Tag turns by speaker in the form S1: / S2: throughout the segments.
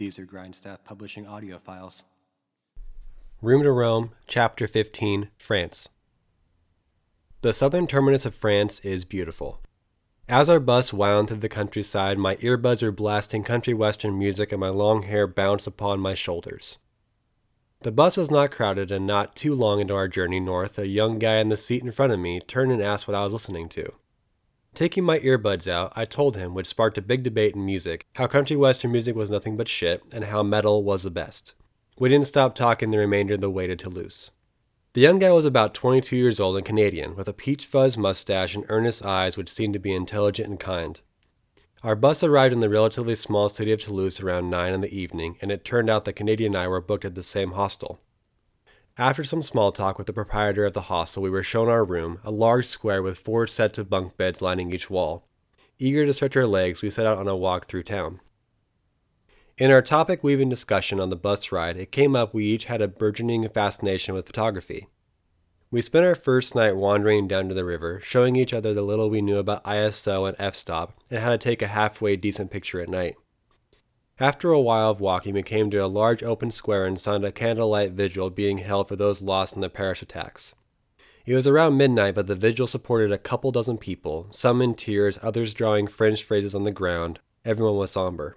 S1: These are Grindstaff Publishing audio files.
S2: Room to Roam, Chapter 15, France. The southern terminus of France is beautiful. As our bus wound through the countryside, my earbuds were blasting country western music and my long hair bounced upon my shoulders. The bus was not crowded, and not too long into our journey north, a young guy in the seat in front of me turned and asked what I was listening to. Taking my earbuds out, I told him, which sparked a big debate in music, how country western music was nothing but shit, and how metal was the best. We didn't stop talking the remainder of the way to Toulouse. The young guy was about 22 years old and Canadian, with a peach fuzz mustache and earnest eyes which seemed to be intelligent and kind. Our bus arrived in the relatively small city of Toulouse around 9 in the evening, and it turned out that Canadian and I were booked at the same hostel. After some small talk with the proprietor of the hostel, we were shown our room, a large square with four sets of bunk beds lining each wall. Eager to stretch our legs, we set out on a walk through town. In our topic weaving discussion on the bus ride, it came up we each had a burgeoning fascination with photography. We spent our first night wandering down to the river, showing each other the little we knew about ISO and f stop and how to take a halfway decent picture at night. After a while of walking, we came to a large open square and saw a candlelight vigil being held for those lost in the Paris attacks. It was around midnight, but the vigil supported a couple dozen people, some in tears, others drawing French phrases on the ground. Everyone was somber.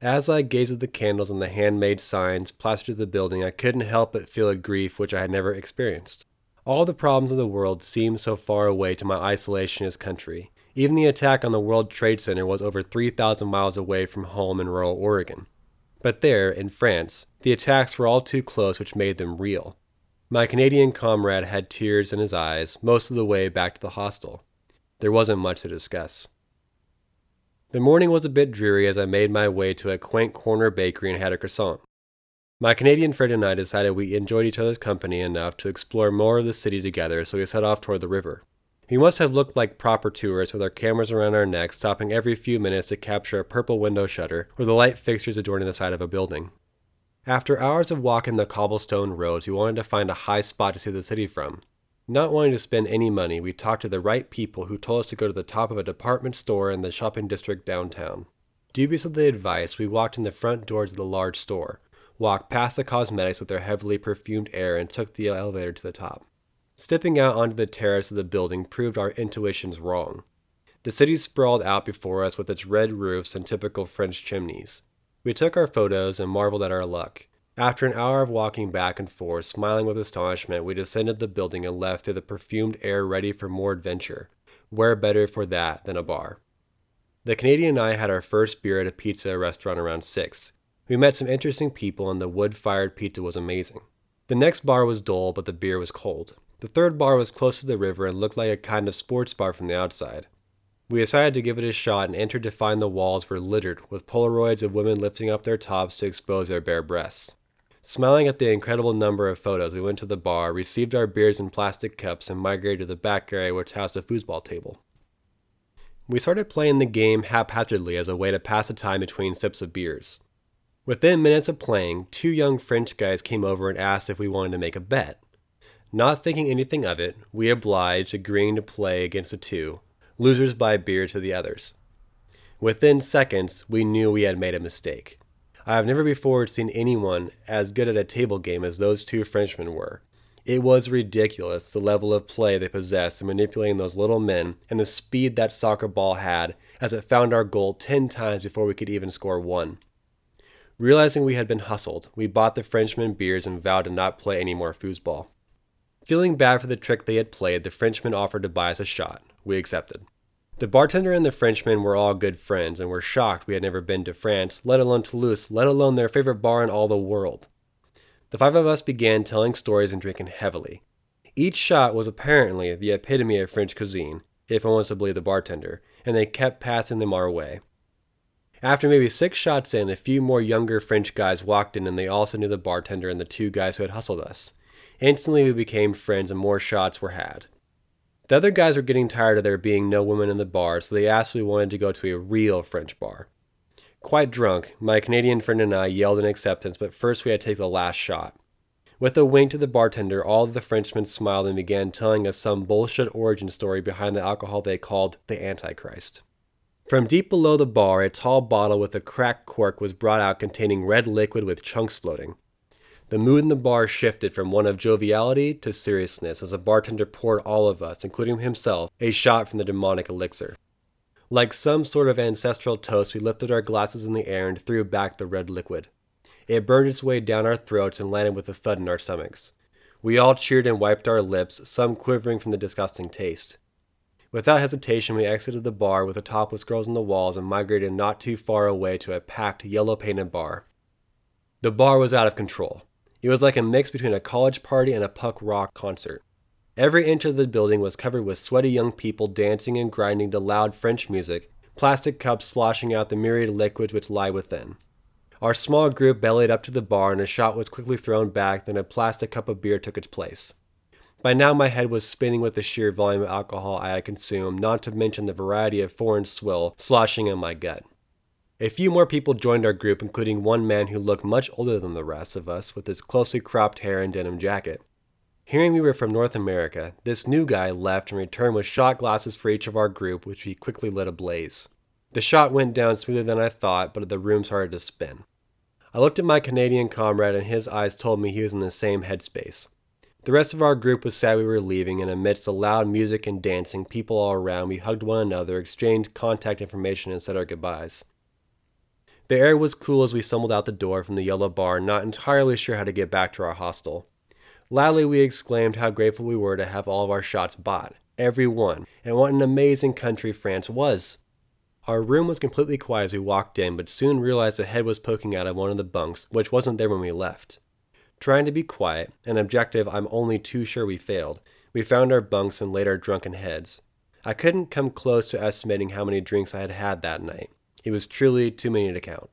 S2: As I gazed at the candles and the handmade signs plastered to the building, I couldn't help but feel a grief which I had never experienced. All the problems of the world seemed so far away to my isolationist country, even the attack on the World Trade Center was over 3,000 miles away from home in rural Oregon. But there, in France, the attacks were all too close, which made them real. My Canadian comrade had tears in his eyes most of the way back to the hostel. There wasn't much to discuss. The morning was a bit dreary as I made my way to a quaint corner bakery and had a croissant. My Canadian friend and I decided we enjoyed each other's company enough to explore more of the city together, so we set off toward the river. We must have looked like proper tourists with our cameras around our necks, stopping every few minutes to capture a purple window shutter or the light fixtures adorning the side of a building. After hours of walking the cobblestone roads, we wanted to find a high spot to see the city from. Not wanting to spend any money, we talked to the right people who told us to go to the top of a department store in the shopping district downtown. Dubious of the advice, we walked in the front doors of the large store, walked past the cosmetics with their heavily perfumed air, and took the elevator to the top. Stepping out onto the terrace of the building proved our intuitions wrong. The city sprawled out before us with its red roofs and typical French chimneys. We took our photos and marveled at our luck. After an hour of walking back and forth, smiling with astonishment, we descended the building and left through the perfumed air ready for more adventure. Where better for that than a bar? The Canadian and I had our first beer at a pizza restaurant around 6. We met some interesting people, and the wood fired pizza was amazing. The next bar was dull, but the beer was cold. The third bar was close to the river and looked like a kind of sports bar from the outside. We decided to give it a shot and entered to find the walls were littered with Polaroids of women lifting up their tops to expose their bare breasts. Smiling at the incredible number of photos, we went to the bar, received our beers in plastic cups, and migrated to the back area which housed a foosball table. We started playing the game haphazardly as a way to pass the time between sips of beers. Within minutes of playing, two young French guys came over and asked if we wanted to make a bet. Not thinking anything of it, we obliged, agreeing to play against the two. Losers buy beer to the others. Within seconds, we knew we had made a mistake. I have never before seen anyone as good at a table game as those two Frenchmen were. It was ridiculous the level of play they possessed in manipulating those little men and the speed that soccer ball had as it found our goal ten times before we could even score one. Realizing we had been hustled, we bought the Frenchmen beers and vowed to not play any more foosball. Feeling bad for the trick they had played, the Frenchman offered to buy us a shot. We accepted. The bartender and the Frenchman were all good friends and were shocked we had never been to France, let alone Toulouse, let alone their favorite bar in all the world. The five of us began telling stories and drinking heavily. Each shot was apparently the epitome of French cuisine, if one was to believe the bartender, and they kept passing them our way. After maybe six shots in, a few more younger French guys walked in and they also knew the bartender and the two guys who had hustled us. Instantly, we became friends and more shots were had. The other guys were getting tired of there being no women in the bar, so they asked if we wanted to go to a real French bar. Quite drunk, my Canadian friend and I yelled in acceptance, but first we had to take the last shot. With a wink to the bartender, all of the Frenchmen smiled and began telling us some bullshit origin story behind the alcohol they called the Antichrist. From deep below the bar, a tall bottle with a cracked cork was brought out containing red liquid with chunks floating. The mood in the bar shifted from one of joviality to seriousness as the bartender poured all of us, including himself, a shot from the demonic elixir. Like some sort of ancestral toast, we lifted our glasses in the air and threw back the red liquid. It burned its way down our throats and landed with a thud in our stomachs. We all cheered and wiped our lips, some quivering from the disgusting taste. Without hesitation, we exited the bar with the topless girls on the walls and migrated not too far away to a packed, yellow painted bar. The bar was out of control. It was like a mix between a college party and a punk rock concert. Every inch of the building was covered with sweaty young people dancing and grinding to loud French music, plastic cups sloshing out the myriad liquids which lie within. Our small group bellied up to the bar, and a shot was quickly thrown back, then a plastic cup of beer took its place. By now, my head was spinning with the sheer volume of alcohol I had consumed, not to mention the variety of foreign swill sloshing in my gut. A few more people joined our group, including one man who looked much older than the rest of us with his closely cropped hair and denim jacket. Hearing we were from North America, this new guy left and returned with shot glasses for each of our group, which we quickly lit ablaze. The shot went down smoother than I thought, but the room started to spin. I looked at my Canadian comrade, and his eyes told me he was in the same headspace. The rest of our group was sad we were leaving, and amidst the loud music and dancing, people all around, we hugged one another, exchanged contact information, and said our goodbyes. The air was cool as we stumbled out the door from the yellow bar, not entirely sure how to get back to our hostel. Loudly we exclaimed how grateful we were to have all of our shots bought, every one, and what an amazing country France was. Our room was completely quiet as we walked in, but soon realized a head was poking out of one of the bunks, which wasn't there when we left. Trying to be quiet, an objective I'm only too sure we failed, we found our bunks and laid our drunken heads. I couldn't come close to estimating how many drinks I had had that night. It was truly too many to count.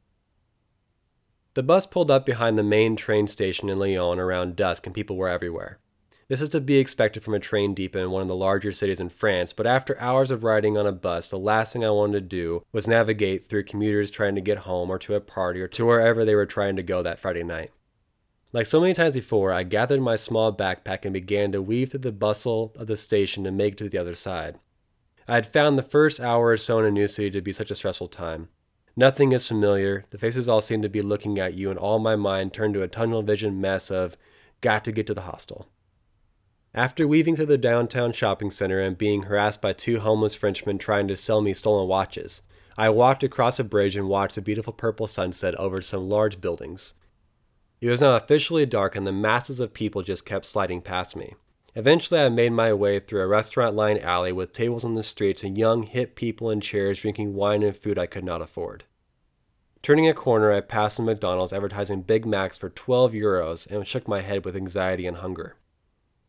S2: The bus pulled up behind the main train station in Lyon around dusk, and people were everywhere. This is to be expected from a train depot in one of the larger cities in France, but after hours of riding on a bus, the last thing I wanted to do was navigate through commuters trying to get home or to a party or to wherever they were trying to go that Friday night. Like so many times before, I gathered my small backpack and began to weave through the bustle of the station to make it to the other side. I had found the first hour or so in a new city to be such a stressful time. Nothing is familiar. The faces all seem to be looking at you, and all my mind turned to a tunnel vision mess of got to get to the hostel. After weaving through the downtown shopping center and being harassed by two homeless Frenchmen trying to sell me stolen watches, I walked across a bridge and watched a beautiful purple sunset over some large buildings. It was now officially dark, and the masses of people just kept sliding past me. Eventually, I made my way through a restaurant lined alley with tables on the streets and young, hip people in chairs drinking wine and food I could not afford. Turning a corner, I passed a McDonald's advertising Big Macs for 12 euros and shook my head with anxiety and hunger.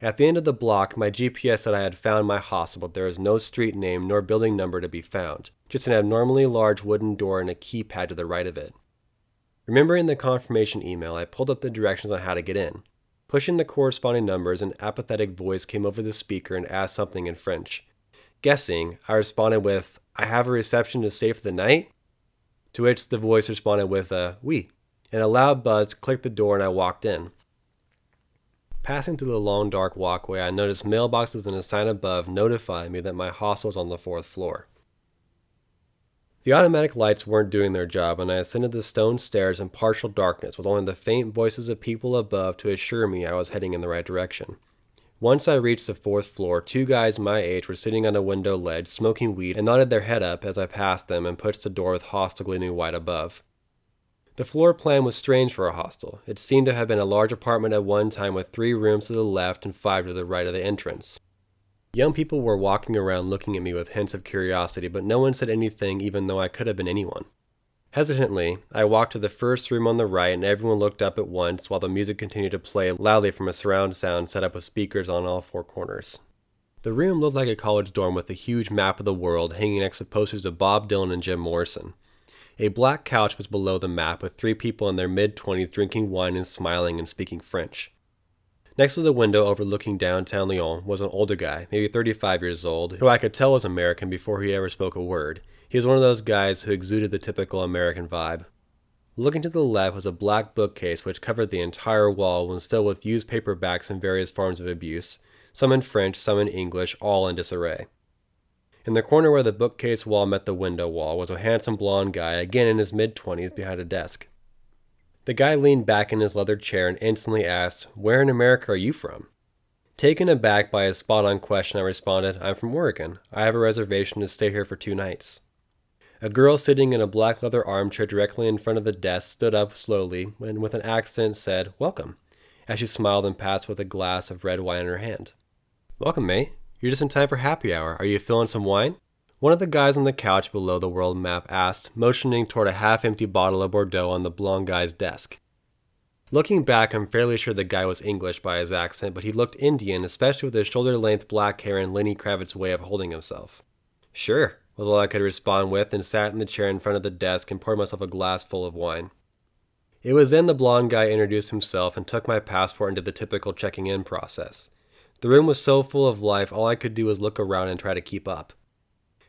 S2: At the end of the block, my GPS said I had found my hostel, but there is no street name nor building number to be found, just an abnormally large wooden door and a keypad to the right of it. Remembering the confirmation email, I pulled up the directions on how to get in. Pushing the corresponding numbers, an apathetic voice came over the speaker and asked something in French. Guessing, I responded with, I have a reception to stay for the night? To which the voice responded with a oui, and a loud buzz clicked the door and I walked in. Passing through the long dark walkway, I noticed mailboxes and a sign above notifying me that my hostel was on the fourth floor. The automatic lights weren't doing their job, and I ascended the stone stairs in partial darkness with only the faint voices of people above to assure me I was heading in the right direction. Once I reached the fourth floor, two guys my age were sitting on a window ledge, smoking weed, and nodded their head up as I passed them and pushed the door with hostel gleaming white above. The floor plan was strange for a hostel. It seemed to have been a large apartment at one time with three rooms to the left and five to the right of the entrance. Young people were walking around looking at me with hints of curiosity, but no one said anything even though I could have been anyone. Hesitantly, I walked to the first room on the right and everyone looked up at once while the music continued to play loudly from a surround sound set up with speakers on all four corners. The room looked like a college dorm with a huge map of the world hanging next to posters of Bob Dylan and Jim Morrison. A black couch was below the map with three people in their mid 20s drinking wine and smiling and speaking French. Next to the window overlooking downtown Lyon was an older guy, maybe 35 years old, who I could tell was American before he ever spoke a word. He was one of those guys who exuded the typical American vibe. Looking to the left was a black bookcase which covered the entire wall and was filled with used paperbacks and various forms of abuse, some in French, some in English, all in disarray. In the corner where the bookcase wall met the window wall was a handsome blond guy, again in his mid 20s, behind a desk. The guy leaned back in his leather chair and instantly asked, Where in America are you from? Taken aback by his spot on question, I responded, I'm from Oregon. I have a reservation to stay here for two nights. A girl sitting in a black leather armchair directly in front of the desk stood up slowly and with an accent said, Welcome, as she smiled and passed with a glass of red wine in her hand. Welcome, mate. You're just in time for happy hour. Are you filling some wine? One of the guys on the couch below the world map asked, motioning toward a half empty bottle of Bordeaux on the blond guy's desk. Looking back, I'm fairly sure the guy was English by his accent, but he looked Indian, especially with his shoulder length black hair and Lenny Kravitz's way of holding himself. Sure, was all I could respond with, and sat in the chair in front of the desk and poured myself a glass full of wine. It was then the blond guy introduced himself and took my passport did the typical checking in process. The room was so full of life, all I could do was look around and try to keep up.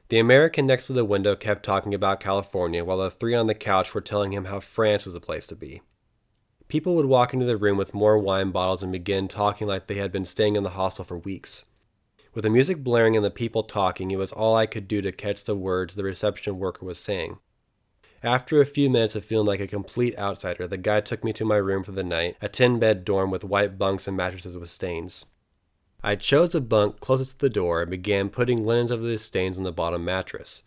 S2: The American next to the window kept talking about California, while the three on the couch were telling him how France was the place to be. People would walk into the room with more wine bottles and begin talking like they had been staying in the hostel for weeks. With the music blaring and the people talking, it was all I could do to catch the words the reception worker was saying. After a few minutes of feeling like a complete outsider, the guy took me to my room for the night, a 10 bed dorm with white bunks and mattresses with stains. I chose a bunk closest to the door and began putting linens over the stains on the bottom mattress.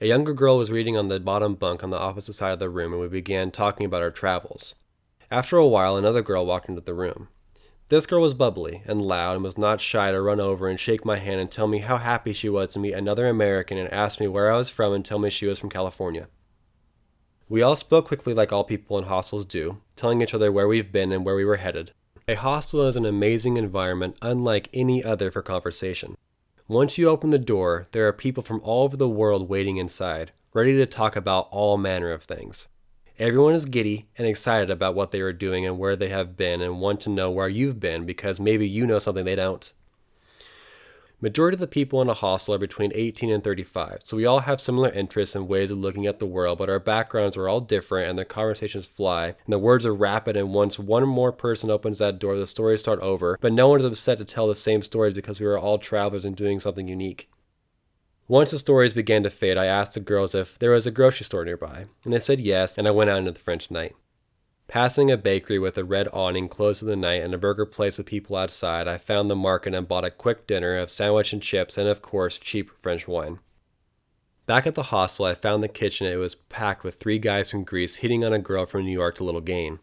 S2: A younger girl was reading on the bottom bunk on the opposite side of the room, and we began talking about our travels. After a while, another girl walked into the room. This girl was bubbly and loud and was not shy to run over and shake my hand and tell me how happy she was to meet another American and ask me where I was from and tell me she was from California. We all spoke quickly like all people in hostels do, telling each other where we've been and where we were headed. A hostel is an amazing environment unlike any other for conversation. Once you open the door, there are people from all over the world waiting inside, ready to talk about all manner of things. Everyone is giddy and excited about what they are doing and where they have been and want to know where you've been because maybe you know something they don't. Majority of the people in a hostel are between 18 and 35, so we all have similar interests and ways of looking at the world, but our backgrounds are all different and the conversations fly, and the words are rapid, and once one more person opens that door, the stories start over, but no one is upset to tell the same stories because we are all travelers and doing something unique. Once the stories began to fade, I asked the girls if there was a grocery store nearby, and they said yes, and I went out into the French night. Passing a bakery with a red awning closed for the night and a burger place with people outside, I found the market and bought a quick dinner of sandwich and chips and, of course, cheap French wine. Back at the hostel, I found the kitchen. And it was packed with three guys from Greece hitting on a girl from New York to Little Gain.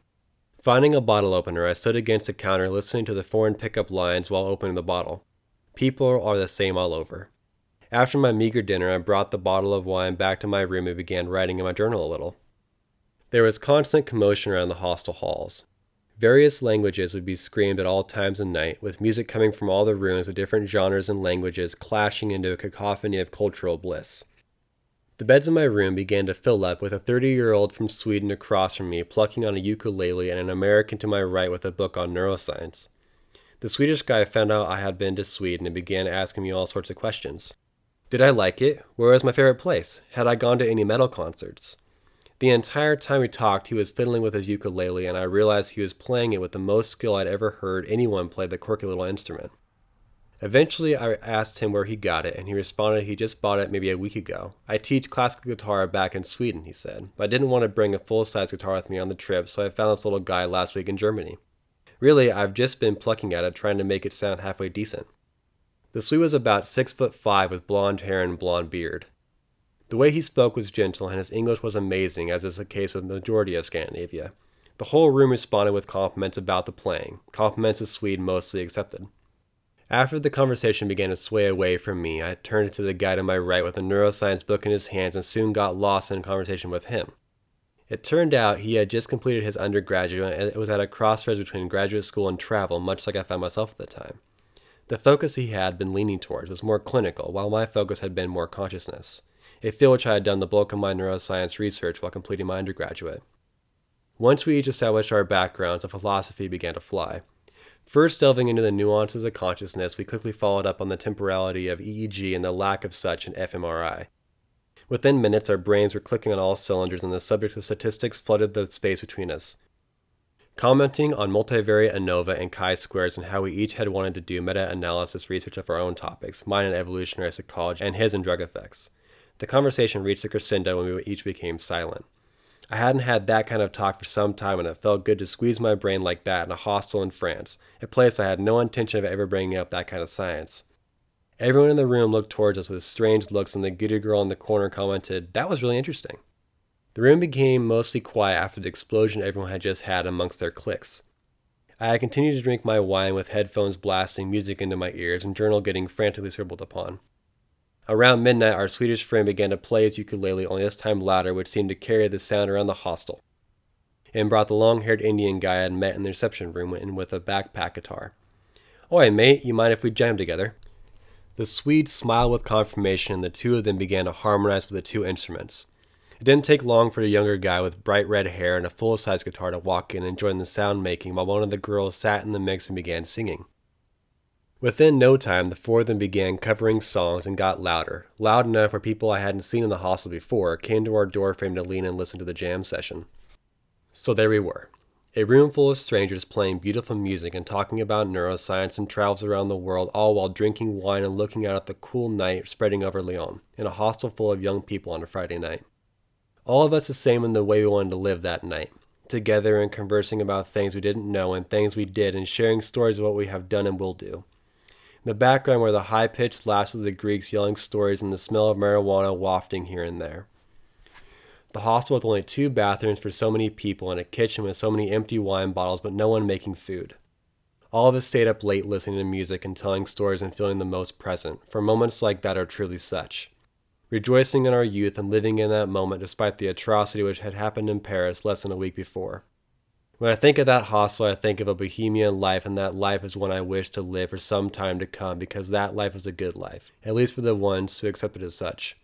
S2: Finding a bottle opener, I stood against the counter listening to the foreign pickup lines while opening the bottle. People are the same all over. After my meager dinner, I brought the bottle of wine back to my room and began writing in my journal a little. There was constant commotion around the hostel halls. Various languages would be screamed at all times of night, with music coming from all the rooms with different genres and languages clashing into a cacophony of cultural bliss. The beds in my room began to fill up with a 30 year old from Sweden across from me plucking on a ukulele and an American to my right with a book on neuroscience. The Swedish guy found out I had been to Sweden and began asking me all sorts of questions. Did I like it? Where was my favorite place? Had I gone to any metal concerts? The entire time we talked, he was fiddling with his ukulele, and I realized he was playing it with the most skill I'd ever heard anyone play the quirky little instrument. Eventually, I asked him where he got it, and he responded he just bought it maybe a week ago. I teach classical guitar back in Sweden, he said, but I didn't want to bring a full size guitar with me on the trip, so I found this little guy last week in Germany. Really, I've just been plucking at it, trying to make it sound halfway decent. The Swede was about six foot five with blonde hair and blonde beard. The way he spoke was gentle, and his English was amazing, as is the case with the majority of Scandinavia. The whole room responded with compliments about the playing, compliments the Swede mostly accepted. After the conversation began to sway away from me, I turned to the guy to my right with a neuroscience book in his hands and soon got lost in conversation with him. It turned out he had just completed his undergraduate and was at a crossroads between graduate school and travel, much like I found myself at the time. The focus he had been leaning towards was more clinical, while my focus had been more consciousness a field which I had done the bulk of my neuroscience research while completing my undergraduate. Once we each established our backgrounds, the philosophy began to fly. First delving into the nuances of consciousness, we quickly followed up on the temporality of EEG and the lack of such in fMRI. Within minutes, our brains were clicking on all cylinders, and the subject of statistics flooded the space between us. commenting on multivariate ANOVA and chi-squares and how we each had wanted to do meta-analysis research of our own topics, mine in evolutionary psychology and his in drug effects. The conversation reached a crescendo when we each became silent. I hadn't had that kind of talk for some time, and it felt good to squeeze my brain like that in a hostel in France, a place I had no intention of ever bringing up that kind of science. Everyone in the room looked towards us with strange looks, and the giddy girl in the corner commented, That was really interesting. The room became mostly quiet after the explosion everyone had just had amongst their cliques. I continued to drink my wine with headphones blasting music into my ears and journal getting frantically scribbled upon. Around midnight, our Swedish friend began to play his ukulele, only this time louder, which seemed to carry the sound around the hostel, and brought the long haired Indian guy I had met in the reception room in with a backpack guitar. Oi, mate, you mind if we jam together? The Swede smiled with confirmation, and the two of them began to harmonize with the two instruments. It didn't take long for the younger guy with bright red hair and a full size guitar to walk in and join the sound making while one of the girls sat in the mix and began singing. Within no time, the four of them began covering songs and got louder, loud enough where people I hadn't seen in the hostel before came to our doorframe to lean and listen to the jam session. So there we were, a room full of strangers playing beautiful music and talking about neuroscience and travels around the world, all while drinking wine and looking out at the cool night spreading over Lyon, in a hostel full of young people on a Friday night. All of us the same in the way we wanted to live that night, together and conversing about things we didn't know and things we did and sharing stories of what we have done and will do. In the background were the high pitched laughs of the Greeks yelling stories and the smell of marijuana wafting here and there. The hostel with only two bathrooms for so many people and a kitchen with so many empty wine bottles but no one making food. All of us stayed up late listening to music and telling stories and feeling the most present, for moments like that are truly such. Rejoicing in our youth and living in that moment despite the atrocity which had happened in Paris less than a week before. When I think of that hostel, I think of a bohemian life, and that life is one I wish to live for some time to come because that life is a good life, at least for the ones who accept it as such.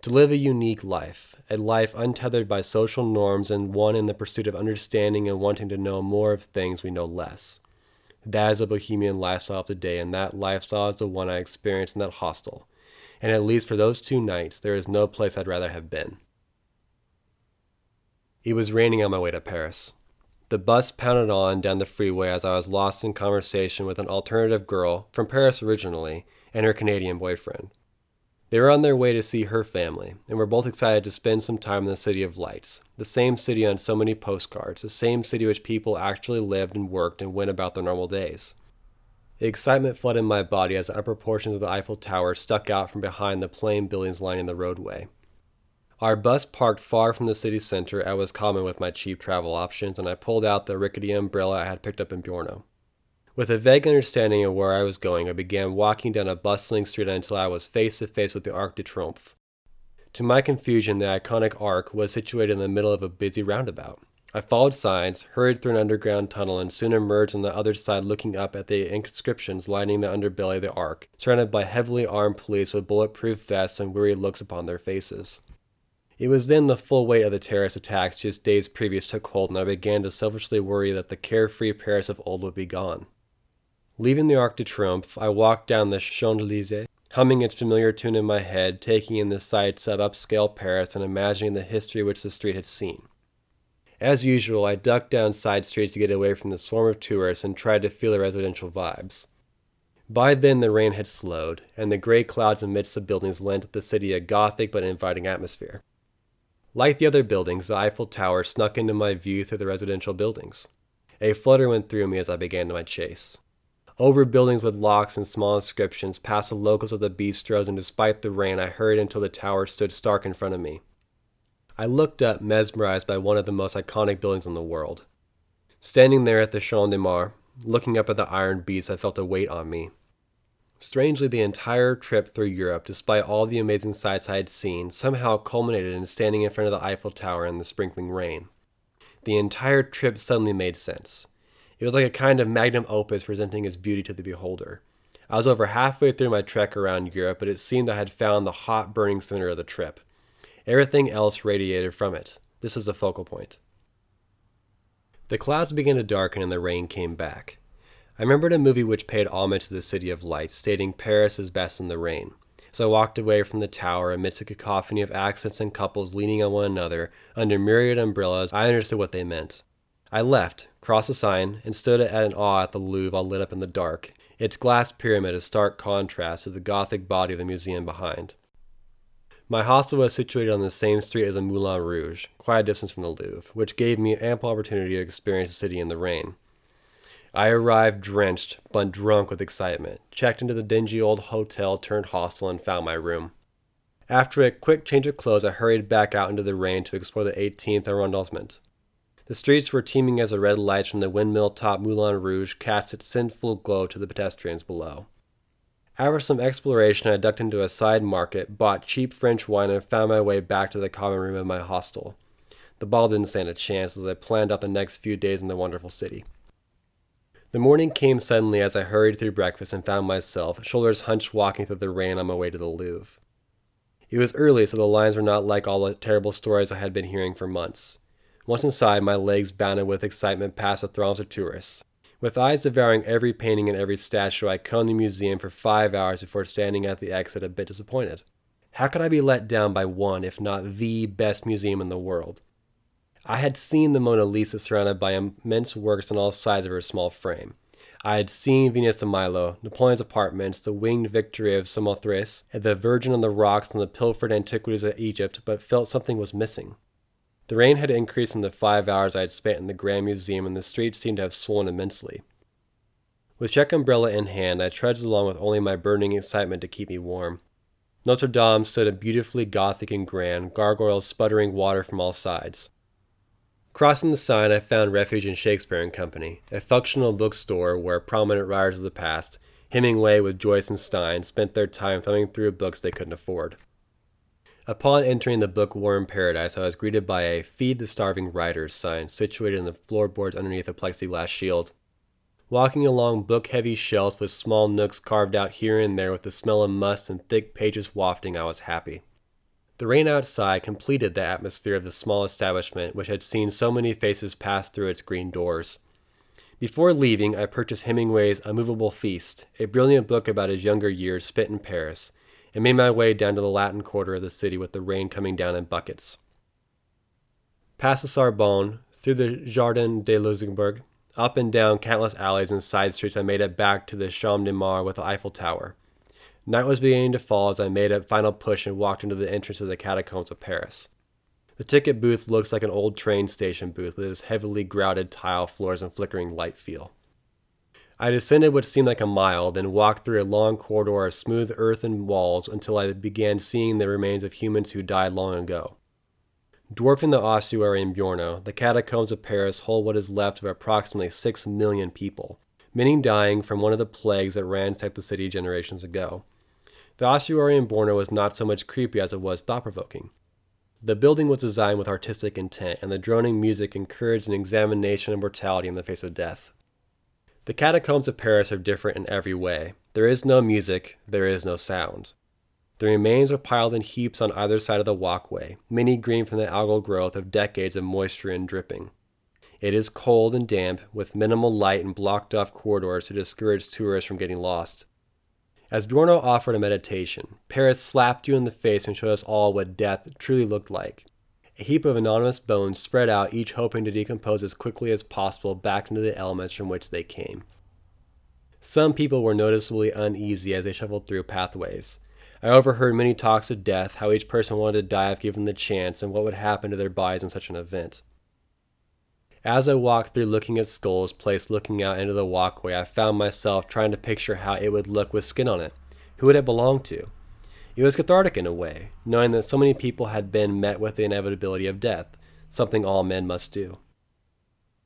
S2: To live a unique life, a life untethered by social norms and one in the pursuit of understanding and wanting to know more of things we know less. That is a bohemian lifestyle of today, and that lifestyle is the one I experienced in that hostel. And at least for those two nights, there is no place I'd rather have been. It was raining on my way to Paris. The bus pounded on down the freeway as I was lost in conversation with an alternative girl, from Paris originally, and her Canadian boyfriend. They were on their way to see her family, and were both excited to spend some time in the City of Lights, the same city on so many postcards, the same city which people actually lived and worked and went about their normal days. The excitement flooded my body as the upper portions of the Eiffel Tower stuck out from behind the plain buildings lining the roadway. Our bus parked far from the city center, as was common with my cheap travel options, and I pulled out the rickety umbrella I had picked up in Brno. With a vague understanding of where I was going, I began walking down a bustling street until I was face to face with the Arc de Triomphe. To my confusion, the iconic Arc was situated in the middle of a busy roundabout. I followed signs, hurried through an underground tunnel, and soon emerged on the other side looking up at the inscriptions lining the underbelly of the Arc, surrounded by heavily armed police with bulletproof vests and weary looks upon their faces. It was then the full weight of the terrorist attacks just days previous took hold, and I began to selfishly worry that the carefree Paris of old would be gone. Leaving the Arc de Triomphe, I walked down the Champs Elysees, humming its familiar tune in my head, taking in the sights of upscale Paris and imagining the history which the street had seen. As usual, I ducked down side streets to get away from the swarm of tourists and tried to feel the residential vibes. By then, the rain had slowed, and the gray clouds amidst the buildings lent the city a gothic but inviting atmosphere. Like the other buildings, the Eiffel Tower snuck into my view through the residential buildings. A flutter went through me as I began my chase. Over buildings with locks and small inscriptions, past the locals of the bistros, and despite the rain, I hurried until the tower stood stark in front of me. I looked up, mesmerized by one of the most iconic buildings in the world. Standing there at the Champ de Mars, looking up at the iron beast, I felt a weight on me. Strangely, the entire trip through Europe, despite all the amazing sights I had seen, somehow culminated in standing in front of the Eiffel Tower in the sprinkling rain. The entire trip suddenly made sense. It was like a kind of magnum opus presenting its beauty to the beholder. I was over halfway through my trek around Europe, but it seemed I had found the hot burning center of the trip. Everything else radiated from it. This was the focal point. The clouds began to darken and the rain came back. I remembered a movie which paid homage to the City of Lights, stating Paris is best in the rain. As I walked away from the tower amidst a cacophony of accents and couples leaning on one another under myriad umbrellas, I understood what they meant. I left, crossed the Seine, and stood an awe at the Louvre all lit up in the dark, its glass pyramid a stark contrast to the Gothic body of the museum behind. My hostel was situated on the same street as the Moulin Rouge, quite a distance from the Louvre, which gave me ample opportunity to experience the city in the rain. I arrived drenched, but drunk with excitement, checked into the dingy old hotel turned hostel, and found my room. After a quick change of clothes, I hurried back out into the rain to explore the 18th arrondissement. The streets were teeming as the red lights from the windmill top Moulin Rouge cast its sinful glow to the pedestrians below. After some exploration, I ducked into a side market, bought cheap French wine, and found my way back to the common room of my hostel. The ball didn't stand a chance as I planned out the next few days in the wonderful city. The morning came suddenly as I hurried through breakfast and found myself, shoulders hunched, walking through the rain on my way to the Louvre. It was early, so the lines were not like all the terrible stories I had been hearing for months. Once inside, my legs bounded with excitement past the throngs of tourists. With eyes devouring every painting and every statue, I combed the museum for five hours before standing at the exit a bit disappointed. How could I be let down by one, if not the best museum in the world? I had seen the Mona Lisa surrounded by immense works on all sides of her small frame. I had seen Venus de Milo, Napoleon's apartments, the winged victory of Samothrace, and the Virgin on the rocks, and the pilfered antiquities of Egypt, but felt something was missing. The rain had increased in the five hours I had spent in the Grand Museum, and the streets seemed to have swollen immensely. With check umbrella in hand, I trudged along with only my burning excitement to keep me warm. Notre Dame stood beautifully Gothic and grand, gargoyles sputtering water from all sides. Crossing the Seine, I found refuge in Shakespeare and Company, a functional bookstore where prominent writers of the past, Hemingway with Joyce and Stein, spent their time thumbing through books they couldn't afford. Upon entering the bookworm paradise, I was greeted by a Feed the Starving Writers sign situated in the floorboards underneath a plexiglass shield. Walking along book heavy shelves with small nooks carved out here and there with the smell of must and thick pages wafting, I was happy. The rain outside completed the atmosphere of the small establishment which had seen so many faces pass through its green doors. Before leaving, I purchased Hemingway's A Movable Feast, a brilliant book about his younger years spent in Paris, and made my way down to the Latin quarter of the city with the rain coming down in buckets. Past the Sorbonne, through the Jardin de Luxembourg, up and down countless alleys and side streets, I made it back to the Champ de Mars with the Eiffel Tower. Night was beginning to fall as I made a final push and walked into the entrance of the catacombs of Paris. The ticket booth looks like an old train station booth with its heavily grouted tile floors and flickering light feel. I descended what seemed like a mile, then walked through a long corridor of smooth earthen walls until I began seeing the remains of humans who died long ago. Dwarfing the ossuary in Beauharnois, the catacombs of Paris hold what is left of approximately six million people, many dying from one of the plagues that ransacked the city generations ago. The ossuary in Beauharnois was not so much creepy as it was thought provoking. The building was designed with artistic intent, and the droning music encouraged an examination of mortality in the face of death. The catacombs of Paris are different in every way. There is no music, there is no sound. The remains are piled in heaps on either side of the walkway, many green from the algal growth of decades of moisture and dripping. It is cold and damp, with minimal light and blocked off corridors to discourage tourists from getting lost. As Beauharnois offered a meditation, Paris slapped you in the face and showed us all what death truly looked like a heap of anonymous bones spread out, each hoping to decompose as quickly as possible back into the elements from which they came. Some people were noticeably uneasy as they shuffled through pathways. I overheard many talks of death, how each person wanted to die if given the chance, and what would happen to their bodies in such an event. As I walked through looking at skulls placed looking out into the walkway, I found myself trying to picture how it would look with skin on it. Who would it belong to? It was cathartic in a way, knowing that so many people had been met with the inevitability of death, something all men must do.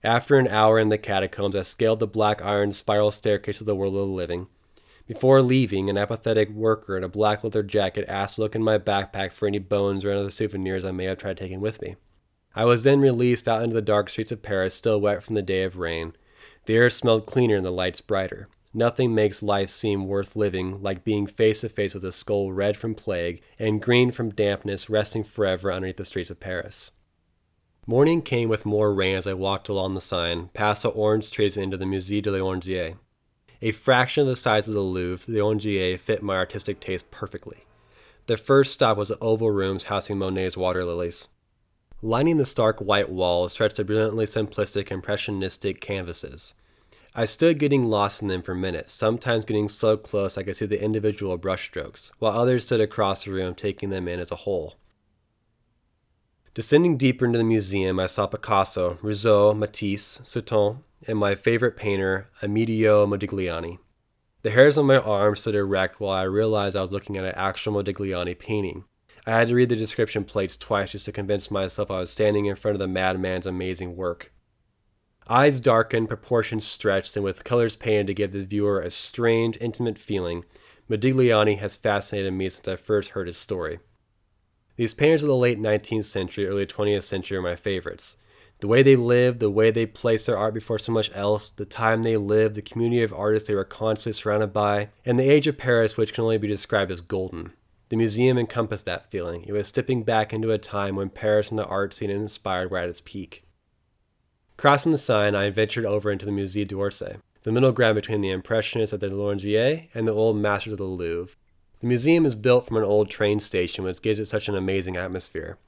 S2: After an hour in the catacombs, I scaled the black iron spiral staircase of the world of the living. Before leaving, an apathetic worker in a black leather jacket asked to look in my backpack for any bones or other souvenirs I may have tried taking with me. I was then released out into the dark streets of Paris, still wet from the day of rain. The air smelled cleaner and the lights brighter. Nothing makes life seem worth living like being face to face with a skull red from plague and green from dampness resting forever underneath the streets of Paris. Morning came with more rain as I walked along the Seine, past the orange trees into the Musée de l'Orangerie. A fraction of the size of the Louvre, the Orangerie fit my artistic taste perfectly. The first stop was the oval rooms housing Monet's water lilies. Lining the stark white walls stretched the brilliantly simplistic impressionistic canvases. I stood getting lost in them for minutes, sometimes getting so close I could see the individual brushstrokes, while others stood across the room taking them in as a whole. Descending deeper into the museum, I saw Picasso, Rousseau, Matisse, Soutine, and my favorite painter, Amedeo Modigliani. The hairs on my arm stood erect while I realized I was looking at an actual Modigliani painting. I had to read the description plates twice just to convince myself I was standing in front of the madman's amazing work. Eyes darkened, proportions stretched, and with colors painted to give the viewer a strange, intimate feeling, Modigliani has fascinated me since I first heard his story. These painters of the late 19th century, early 20th century are my favorites. The way they lived, the way they placed their art before so much else, the time they lived, the community of artists they were constantly surrounded by, and the age of Paris, which can only be described as golden. The museum encompassed that feeling. It was stepping back into a time when Paris and the art scene it inspired were at its peak. Crossing the Seine, I ventured over into the Musée d'Orsay, the middle ground between the Impressionists at the Louvre and the old masters of the Louvre. The museum is built from an old train station, which gives it such an amazing atmosphere.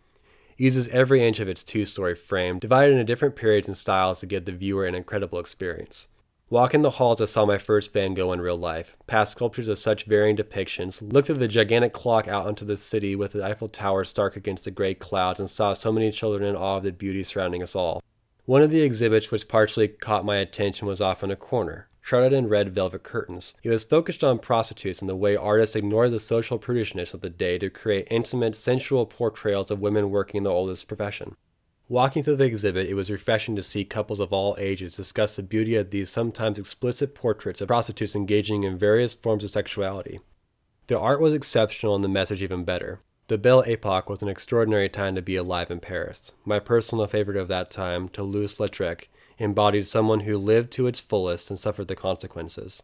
S2: It uses every inch of its two story frame, divided into different periods and styles to give the viewer an incredible experience. Walking the halls, I saw my first Van Gogh in real life, past sculptures of such varying depictions, looked at the gigantic clock out onto the city with the Eiffel Tower stark against the gray clouds, and saw so many children in awe of the beauty surrounding us all. One of the exhibits which partially caught my attention was off in a corner, shrouded in red velvet curtains. It was focused on prostitutes and the way artists ignored the social prudishness of the day to create intimate, sensual portrayals of women working in the oldest profession. Walking through the exhibit, it was refreshing to see couples of all ages discuss the beauty of these sometimes explicit portraits of prostitutes engaging in various forms of sexuality. The art was exceptional and the message even better. The Belle Epoque was an extraordinary time to be alive in Paris. My personal favorite of that time, Toulouse Lautrec, embodied someone who lived to its fullest and suffered the consequences.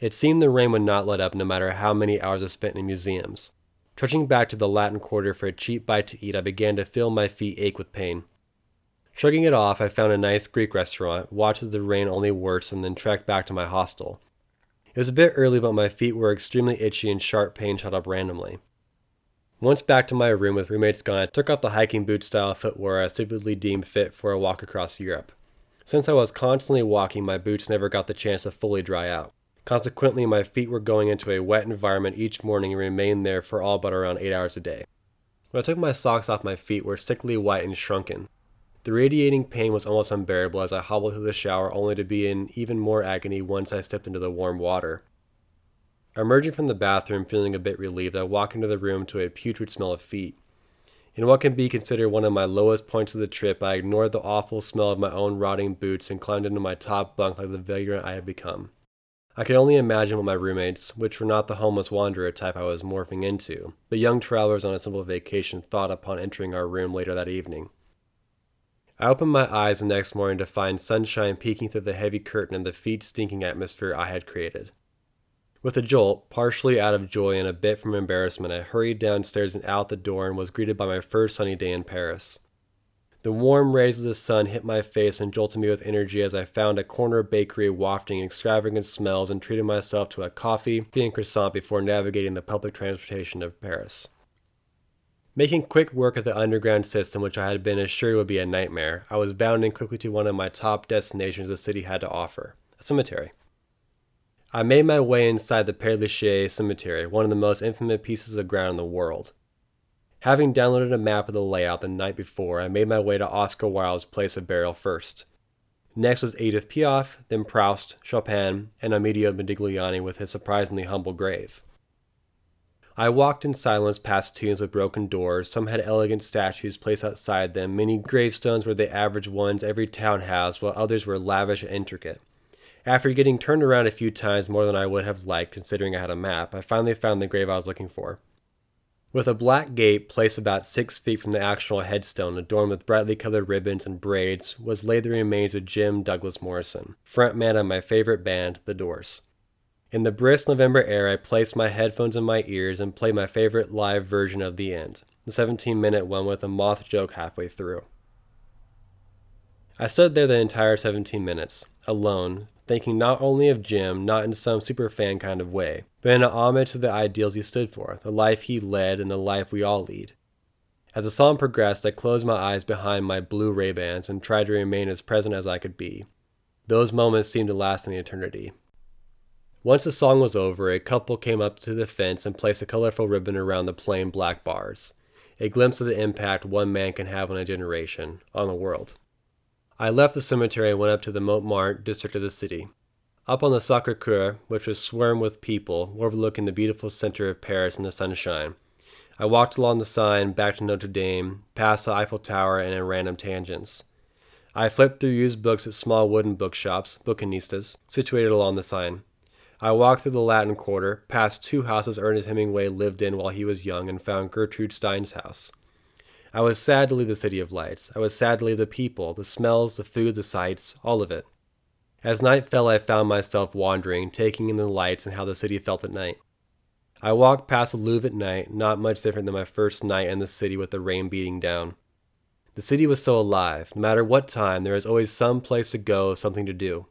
S2: It seemed the rain would not let up no matter how many hours I spent in museums. Trudging back to the Latin Quarter for a cheap bite to eat, I began to feel my feet ache with pain. Shrugging it off, I found a nice Greek restaurant, watched as the rain only worsened, and then trekked back to my hostel. It was a bit early, but my feet were extremely itchy and sharp pain shot up randomly. Once back to my room with roommates gone, I took off the hiking boot style footwear I stupidly deemed fit for a walk across Europe. Since I was constantly walking, my boots never got the chance to fully dry out. Consequently, my feet were going into a wet environment each morning and remained there for all but around 8 hours a day. When I took my socks off, my feet were sickly white and shrunken. The radiating pain was almost unbearable as I hobbled through the shower only to be in even more agony once I stepped into the warm water. Emerging from the bathroom feeling a bit relieved, I walk into the room to a putrid smell of feet. In what can be considered one of my lowest points of the trip, I ignored the awful smell of my own rotting boots and climbed into my top bunk like the vagrant I had become. I could only imagine what my roommates, which were not the homeless wanderer type I was morphing into, but young travelers on a simple vacation, thought upon entering our room later that evening. I opened my eyes the next morning to find sunshine peeking through the heavy curtain and the feet stinking atmosphere I had created. With a jolt, partially out of joy and a bit from embarrassment, I hurried downstairs and out the door and was greeted by my first sunny day in Paris. The warm rays of the sun hit my face and jolted me with energy as I found a corner bakery wafting extravagant smells and treated myself to a coffee and croissant before navigating the public transportation of Paris. Making quick work of the underground system, which I had been assured would be a nightmare, I was bounding quickly to one of my top destinations the city had to offer a cemetery. I made my way inside the Père Lachaise Cemetery, one of the most infamous pieces of ground in the world. Having downloaded a map of the layout the night before, I made my way to Oscar Wilde's place of burial first. Next was Edith Piaf, then Proust, Chopin, and Amedeo Modigliani with his surprisingly humble grave. I walked in silence past tombs with broken doors. Some had elegant statues placed outside them. Many gravestones were the average ones every town has, while others were lavish and intricate. After getting turned around a few times more than I would have liked, considering I had a map, I finally found the grave I was looking for. With a black gate placed about six feet from the actual headstone, adorned with brightly colored ribbons and braids, was laid the remains of Jim Douglas Morrison, frontman of my favorite band, The Doors. In the brisk November air, I placed my headphones in my ears and played my favorite live version of The End, the 17 minute one with a moth joke halfway through. I stood there the entire 17 minutes, alone, thinking not only of Jim, not in some super fan kind of way, but in a homage to the ideals he stood for, the life he led, and the life we all lead. As the song progressed, I closed my eyes behind my blue Ray-Bans and tried to remain as present as I could be. Those moments seemed to last an eternity. Once the song was over, a couple came up to the fence and placed a colorful ribbon around the plain black bars, a glimpse of the impact one man can have on a generation, on the world. I left the cemetery and went up to the Montmartre district of the city. Up on the Sacre Coeur, which was swarmed with people, overlooking the beautiful center of Paris in the sunshine, I walked along the Seine back to Notre Dame, past the Eiffel Tower, and in random tangents. I flipped through used books at small wooden bookshops, bookinistas, situated along the Seine. I walked through the Latin Quarter, past two houses Ernest Hemingway lived in while he was young, and found Gertrude Stein's house. I was sad to leave the City of Lights. I was sad to leave the people, the smells, the food, the sights, all of it. As night fell, I found myself wandering, taking in the lights and how the city felt at night. I walked past the Louvre at night, not much different than my first night in the city with the rain beating down. The city was so alive. No matter what time, there was always some place to go, something to do.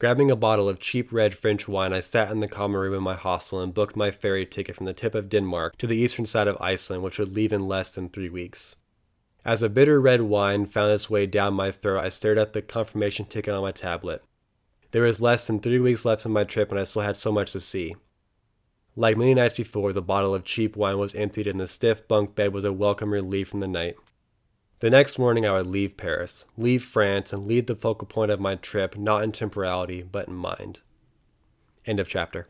S2: Grabbing a bottle of cheap red French wine, I sat in the common room in my hostel and booked my ferry ticket from the tip of Denmark to the eastern side of Iceland, which would leave in less than three weeks. As a bitter red wine found its way down my throat, I stared at the confirmation ticket on my tablet. There was less than three weeks left of my trip, and I still had so much to see. Like many nights before, the bottle of cheap wine was emptied, and the stiff bunk bed was a welcome relief from the night. The next morning, I would leave Paris, leave France, and leave the focal point of my trip not in temporality, but in mind. End of chapter.